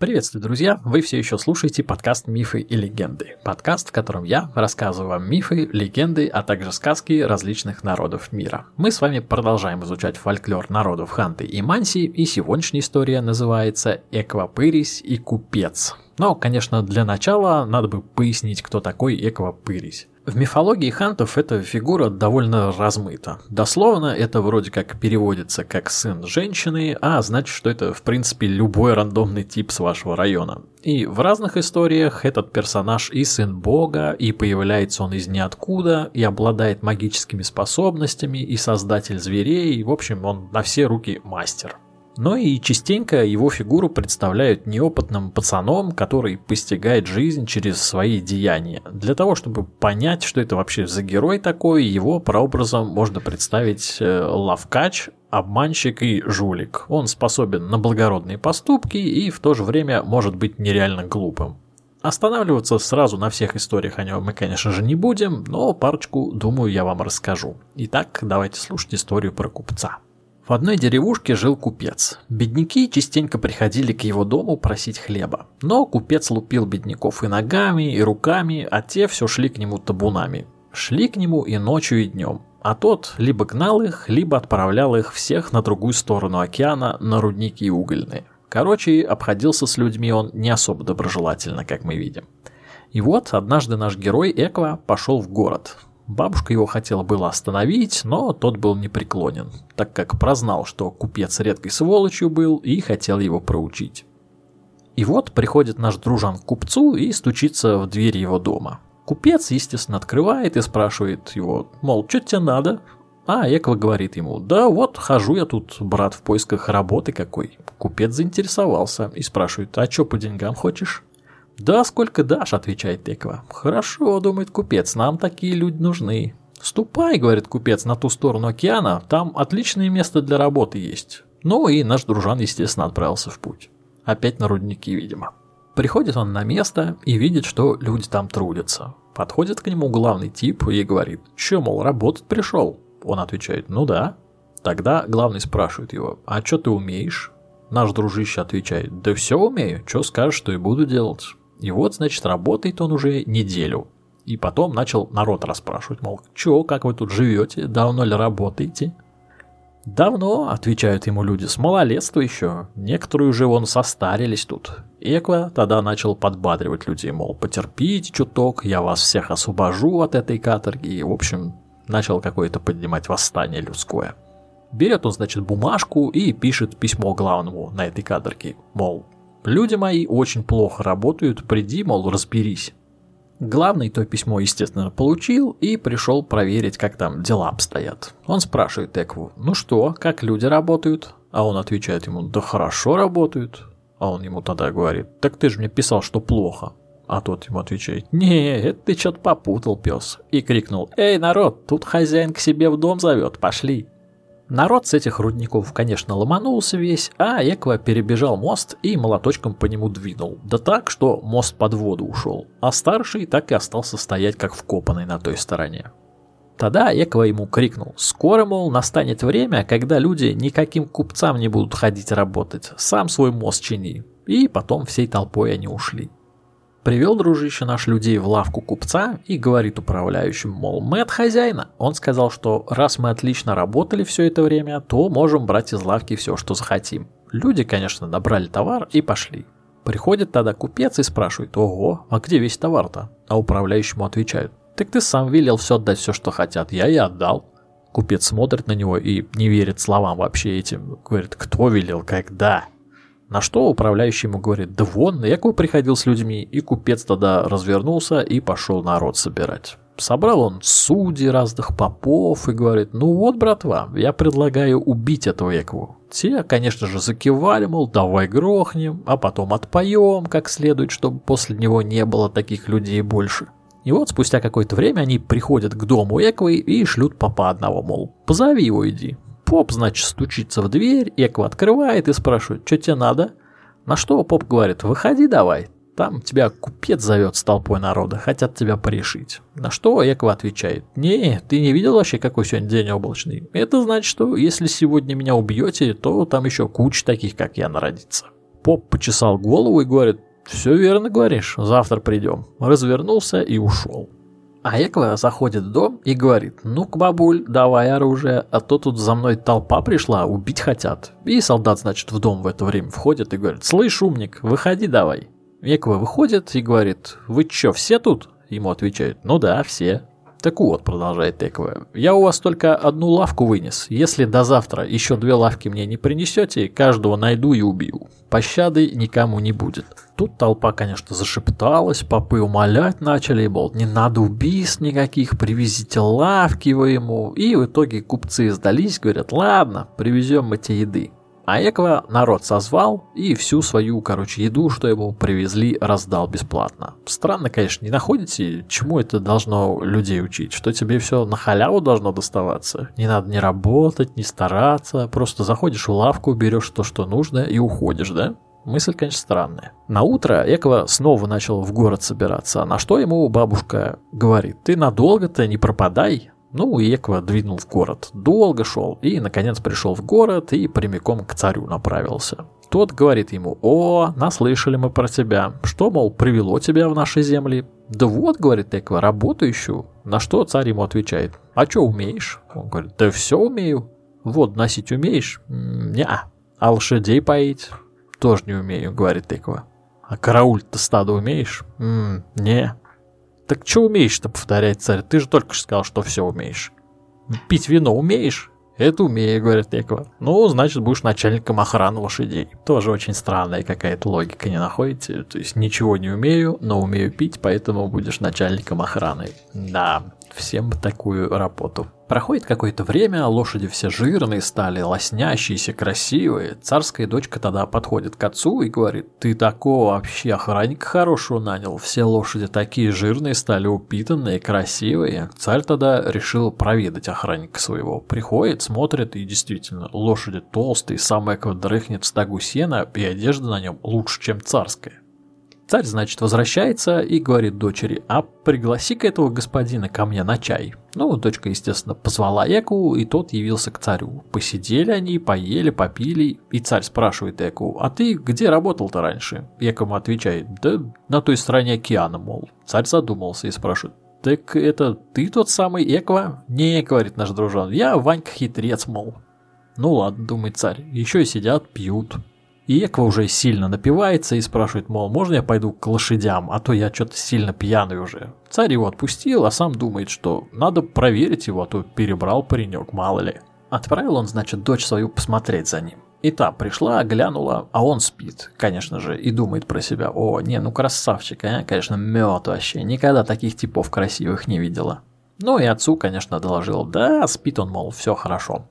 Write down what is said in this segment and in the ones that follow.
Приветствую, друзья! Вы все еще слушаете подкаст «Мифы и легенды». Подкаст, в котором я рассказываю вам мифы, легенды, а также сказки различных народов мира. Мы с вами продолжаем изучать фольклор народов Ханты и Манси, и сегодняшняя история называется «Эквапырись и купец». Но, конечно, для начала надо бы пояснить, кто такой Эквапырись. В мифологии хантов эта фигура довольно размыта. Дословно это вроде как переводится как сын женщины, а значит, что это в принципе любой рандомный тип с вашего района. И в разных историях этот персонаж и сын бога, и появляется он из ниоткуда, и обладает магическими способностями, и создатель зверей, и в общем он на все руки мастер. Но и частенько его фигуру представляют неопытным пацаном, который постигает жизнь через свои деяния. Для того, чтобы понять, что это вообще за герой такой, его прообразом можно представить э, лавкач, обманщик и жулик. Он способен на благородные поступки и в то же время может быть нереально глупым. Останавливаться сразу на всех историях о нем мы, конечно же, не будем, но парочку, думаю, я вам расскажу. Итак, давайте слушать историю про купца. В одной деревушке жил купец. Бедняки частенько приходили к его дому просить хлеба. Но купец лупил бедняков и ногами, и руками, а те все шли к нему табунами. Шли к нему и ночью, и днем. А тот либо гнал их, либо отправлял их всех на другую сторону океана на рудники угольные. Короче, обходился с людьми он не особо доброжелательно, как мы видим. И вот однажды наш герой Эква пошел в город. Бабушка его хотела было остановить, но тот был непреклонен, так как прознал, что купец редкой сволочью был и хотел его проучить. И вот приходит наш дружан к купцу и стучится в дверь его дома. Купец, естественно, открывает и спрашивает его, мол, что тебе надо? А Эква говорит ему, да вот, хожу я тут, брат, в поисках работы какой. Купец заинтересовался и спрашивает, а что по деньгам хочешь? «Да, сколько дашь», — отвечает Теква. «Хорошо», — думает купец, — «нам такие люди нужны». «Ступай», — говорит купец, — «на ту сторону океана, там отличное место для работы есть». Ну и наш дружан, естественно, отправился в путь. Опять на рудники, видимо. Приходит он на место и видит, что люди там трудятся. Подходит к нему главный тип и говорит, «Че, мол, работать пришел?» Он отвечает, «Ну да». Тогда главный спрашивает его, «А что ты умеешь?» Наш дружище отвечает, «Да все умею, что скажешь, что и буду делать». И вот, значит, работает он уже неделю. И потом начал народ расспрашивать, мол, чё, как вы тут живете, давно ли работаете? Давно, отвечают ему люди, с малолетства еще. Некоторые уже вон состарились тут. Эква тогда начал подбадривать людей, мол, потерпите чуток, я вас всех освобожу от этой каторги. И, в общем, начал какое-то поднимать восстание людское. Берет он, значит, бумажку и пишет письмо главному на этой каторге, мол, Люди мои очень плохо работают, приди, мол, разберись. Главный то письмо, естественно, получил и пришел проверить, как там дела обстоят. Он спрашивает Экву, ну что, как люди работают? А он отвечает ему, да хорошо работают. А он ему тогда говорит, так ты же мне писал, что плохо. А тот ему отвечает, не, это ты что-то попутал, пес. И крикнул, эй, народ, тут хозяин к себе в дом зовет, пошли. Народ с этих рудников, конечно, ломанулся весь, а Эква перебежал мост и молоточком по нему двинул. Да так, что мост под воду ушел, а старший так и остался стоять как вкопанный на той стороне. Тогда Эква ему крикнул, скоро, мол, настанет время, когда люди никаким купцам не будут ходить работать, сам свой мост чини. И потом всей толпой они ушли. Привел дружище наш людей в лавку купца и говорит управляющим, мол, мы от хозяина. Он сказал, что раз мы отлично работали все это время, то можем брать из лавки все, что захотим. Люди, конечно, набрали товар и пошли. Приходит тогда купец и спрашивает, ого, а где весь товар-то? А управляющему отвечают, так ты сам велел все отдать, все, что хотят, я и отдал. Купец смотрит на него и не верит словам вообще этим. Говорит, кто велел, когда? На что управляющий ему говорит, да вон, Яков приходил с людьми, и купец тогда развернулся и пошел народ собирать. Собрал он судей разных попов и говорит, ну вот, братва, я предлагаю убить этого Якову. Те, конечно же, закивали, мол, давай грохнем, а потом отпоем как следует, чтобы после него не было таких людей больше. И вот спустя какое-то время они приходят к дому Эковой и шлют папа одного, мол, позови его иди. Поп, значит, стучится в дверь, Эква открывает и спрашивает, что тебе надо? На что поп говорит, выходи давай, там тебя купец зовет с толпой народа, хотят тебя порешить. На что Эква отвечает, не, ты не видел вообще, какой сегодня день облачный? Это значит, что если сегодня меня убьете, то там еще куча таких, как я, народится. Поп почесал голову и говорит, все верно говоришь, завтра придем. Развернулся и ушел. А Эква заходит в дом и говорит, ну-ка, бабуль, давай оружие, а то тут за мной толпа пришла, убить хотят. И солдат, значит, в дом в это время входит и говорит, слышь, умник, выходи давай. Эква выходит и говорит, вы чё, все тут? Ему отвечают, ну да, все. Так вот, продолжает Эква, я у вас только одну лавку вынес. Если до завтра еще две лавки мне не принесете, каждого найду и убью. Пощады никому не будет. Тут толпа, конечно, зашепталась, попы умолять начали, мол, не надо убийств никаких, привезите лавки вы ему. И в итоге купцы сдались, говорят, ладно, привезем те еды. А Эква народ созвал и всю свою, короче, еду, что ему привезли, раздал бесплатно. Странно, конечно, не находите, чему это должно людей учить? Что тебе все на халяву должно доставаться? Не надо ни работать, ни стараться, просто заходишь в лавку, берешь то, что нужно и уходишь, да? Мысль, конечно, странная. На утро Эква снова начал в город собираться, на что ему бабушка говорит, ты надолго-то не пропадай, ну, Эква двинул в город. Долго шел и, наконец, пришел в город и прямиком к царю направился. Тот говорит ему, «О, наслышали мы про тебя. Что, мол, привело тебя в наши земли?» «Да вот», — говорит Эква, — «работу ищу». На что царь ему отвечает, «А что умеешь?» Он говорит, «Да все умею». «Вот, носить умеешь?» не -а. «А лошадей поить?» «Тоже не умею», — говорит Эква. «А карауль-то стадо умеешь?» М «Не». Так что умеешь-то, повторяет царь? Ты же только что сказал, что все умеешь. Пить вино умеешь? Это умею, говорит Некова. Ну, значит, будешь начальником охраны лошадей. Тоже очень странная какая-то логика, не находите? То есть ничего не умею, но умею пить, поэтому будешь начальником охраны. Да, всем такую работу. Проходит какое-то время, лошади все жирные стали, лоснящиеся, красивые. Царская дочка тогда подходит к отцу и говорит, ты такого вообще охранника хорошего нанял, все лошади такие жирные стали, упитанные, красивые. Царь тогда решил проведать охранника своего. Приходит, смотрит, и действительно, лошади толстые, самая дрыхнет в стогу сена, и одежда на нем лучше, чем царская. Царь, значит, возвращается и говорит дочери, а пригласи-ка этого господина ко мне на чай. Ну, дочка, естественно, позвала Эку, и тот явился к царю. Посидели они, поели, попили, и царь спрашивает Эку, а ты где работал-то раньше? Эка ему отвечает, да на той стороне океана, мол. Царь задумался и спрашивает, так это ты тот самый Эква? Не, говорит наш дружан, я Ванька хитрец, мол. Ну ладно, думает царь, еще и сидят, пьют. И Эква уже сильно напивается и спрашивает, мол, можно я пойду к лошадям, а то я что-то сильно пьяный уже. Царь его отпустил, а сам думает, что надо проверить его, а то перебрал паренек, мало ли. Отправил он, значит, дочь свою посмотреть за ним. И та пришла, глянула, а он спит, конечно же, и думает про себя, о, не, ну красавчик, а, конечно, мед вообще, никогда таких типов красивых не видела. Ну и отцу, конечно, доложил, да, спит он, мол, все хорошо.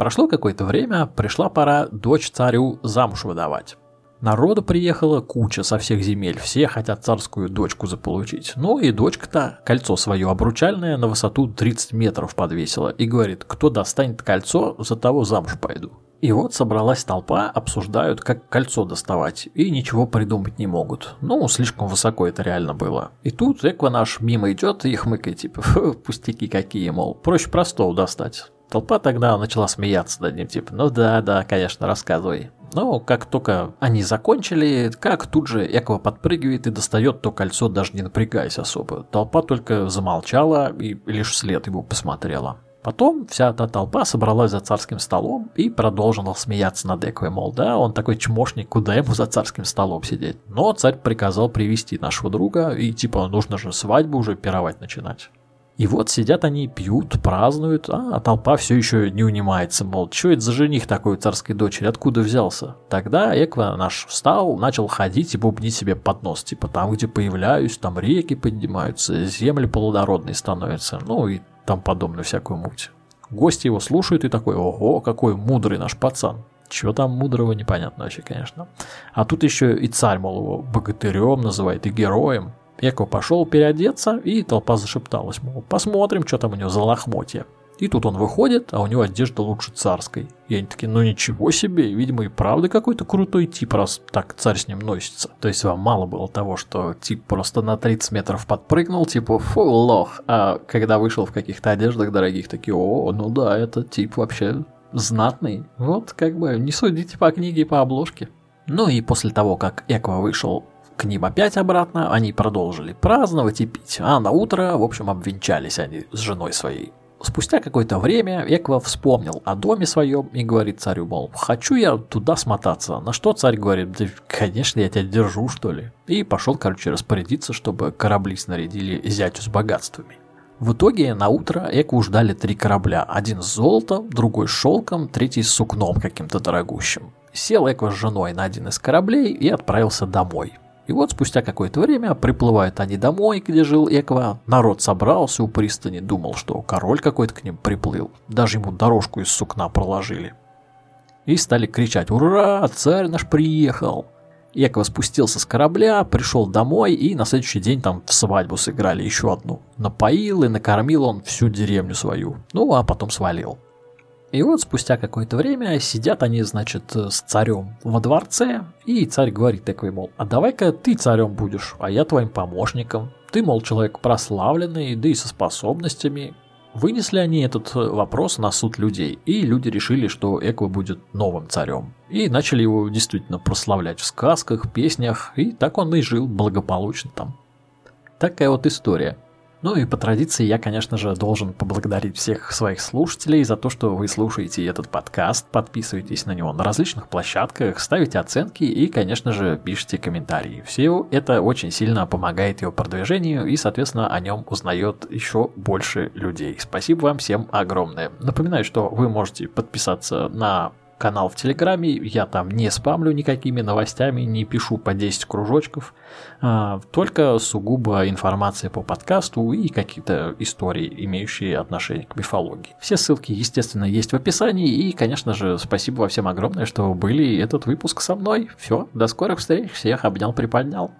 Прошло какое-то время, пришла пора дочь царю замуж выдавать. Народу приехала куча со всех земель, все хотят царскую дочку заполучить. Ну и дочка-то кольцо свое обручальное на высоту 30 метров подвесила и говорит, кто достанет кольцо, за того замуж пойду. И вот собралась толпа, обсуждают, как кольцо доставать, и ничего придумать не могут. Ну, слишком высоко это реально было. И тут Эква наш мимо идет и хмыкает, типа, пустяки какие, мол, проще простого достать. Толпа тогда начала смеяться над ним, типа, ну да, да, конечно, рассказывай. Но как только они закончили, как тут же Эква подпрыгивает и достает то кольцо, даже не напрягаясь особо. Толпа только замолчала и лишь вслед ему посмотрела. Потом вся эта толпа собралась за царским столом и продолжила смеяться над Эквой, мол, да, он такой чмошник, куда ему за царским столом сидеть. Но царь приказал привести нашего друга, и типа нужно же свадьбу уже пировать начинать. И вот сидят они, пьют, празднуют, а толпа все еще не унимается, мол, что это за жених такой царской дочери, откуда взялся? Тогда Эква наш встал, начал ходить и бубнить себе под нос, типа там, где появляюсь, там реки поднимаются, земли плодородные становятся, ну и там подобную всякую муть. Гости его слушают и такой, ого, какой мудрый наш пацан. Чего там мудрого, непонятно вообще, конечно. А тут еще и царь, мол, его богатырем называет, и героем. Эко пошел переодеться, и толпа зашепталась, мол, посмотрим, что там у него за лохмотья. И тут он выходит, а у него одежда лучше царской. И они такие, ну ничего себе, видимо и правда какой-то крутой тип, раз так царь с ним носится. То есть вам мало было того, что тип просто на 30 метров подпрыгнул, типа, фу, лох. А когда вышел в каких-то одеждах дорогих, такие, о, ну да, этот тип вообще знатный. Вот, как бы, не судите по книге и по обложке. Ну и после того, как Эква вышел к ним опять обратно, они продолжили праздновать и пить, а на утро, в общем, обвенчались они с женой своей. Спустя какое-то время Эква вспомнил о доме своем и говорит царю, мол, хочу я туда смотаться. На что царь говорит, да, конечно, я тебя держу, что ли. И пошел, короче, распорядиться, чтобы корабли снарядили зятю с богатствами. В итоге на утро Эку ждали три корабля. Один с золотом, другой с шелком, третий с сукном каким-то дорогущим. Сел Эко с женой на один из кораблей и отправился домой. И вот спустя какое-то время приплывают они домой, где жил Эква. Народ собрался у пристани, думал, что король какой-то к ним приплыл. Даже ему дорожку из сукна проложили. И стали кричать «Ура! Царь наш приехал!» Эква спустился с корабля, пришел домой и на следующий день там в свадьбу сыграли еще одну. Напоил и накормил он всю деревню свою. Ну, а потом свалил. И вот спустя какое-то время сидят они, значит, с царем во дворце, и царь говорит такой, мол, а давай-ка ты царем будешь, а я твоим помощником. Ты, мол, человек прославленный, да и со способностями. Вынесли они этот вопрос на суд людей, и люди решили, что Эква будет новым царем. И начали его действительно прославлять в сказках, песнях, и так он и жил благополучно там. Такая вот история. Ну и по традиции я, конечно же, должен поблагодарить всех своих слушателей за то, что вы слушаете этот подкаст, подписываетесь на него на различных площадках, ставите оценки и, конечно же, пишите комментарии. Все это очень сильно помогает его продвижению и, соответственно, о нем узнает еще больше людей. Спасибо вам всем огромное. Напоминаю, что вы можете подписаться на канал в Телеграме, я там не спамлю никакими новостями, не пишу по 10 кружочков, а, только сугубо информация по подкасту и какие-то истории, имеющие отношение к мифологии. Все ссылки, естественно, есть в описании, и, конечно же, спасибо вам всем огромное, что были этот выпуск со мной. Все, до скорых встреч, всех обнял, приподнял.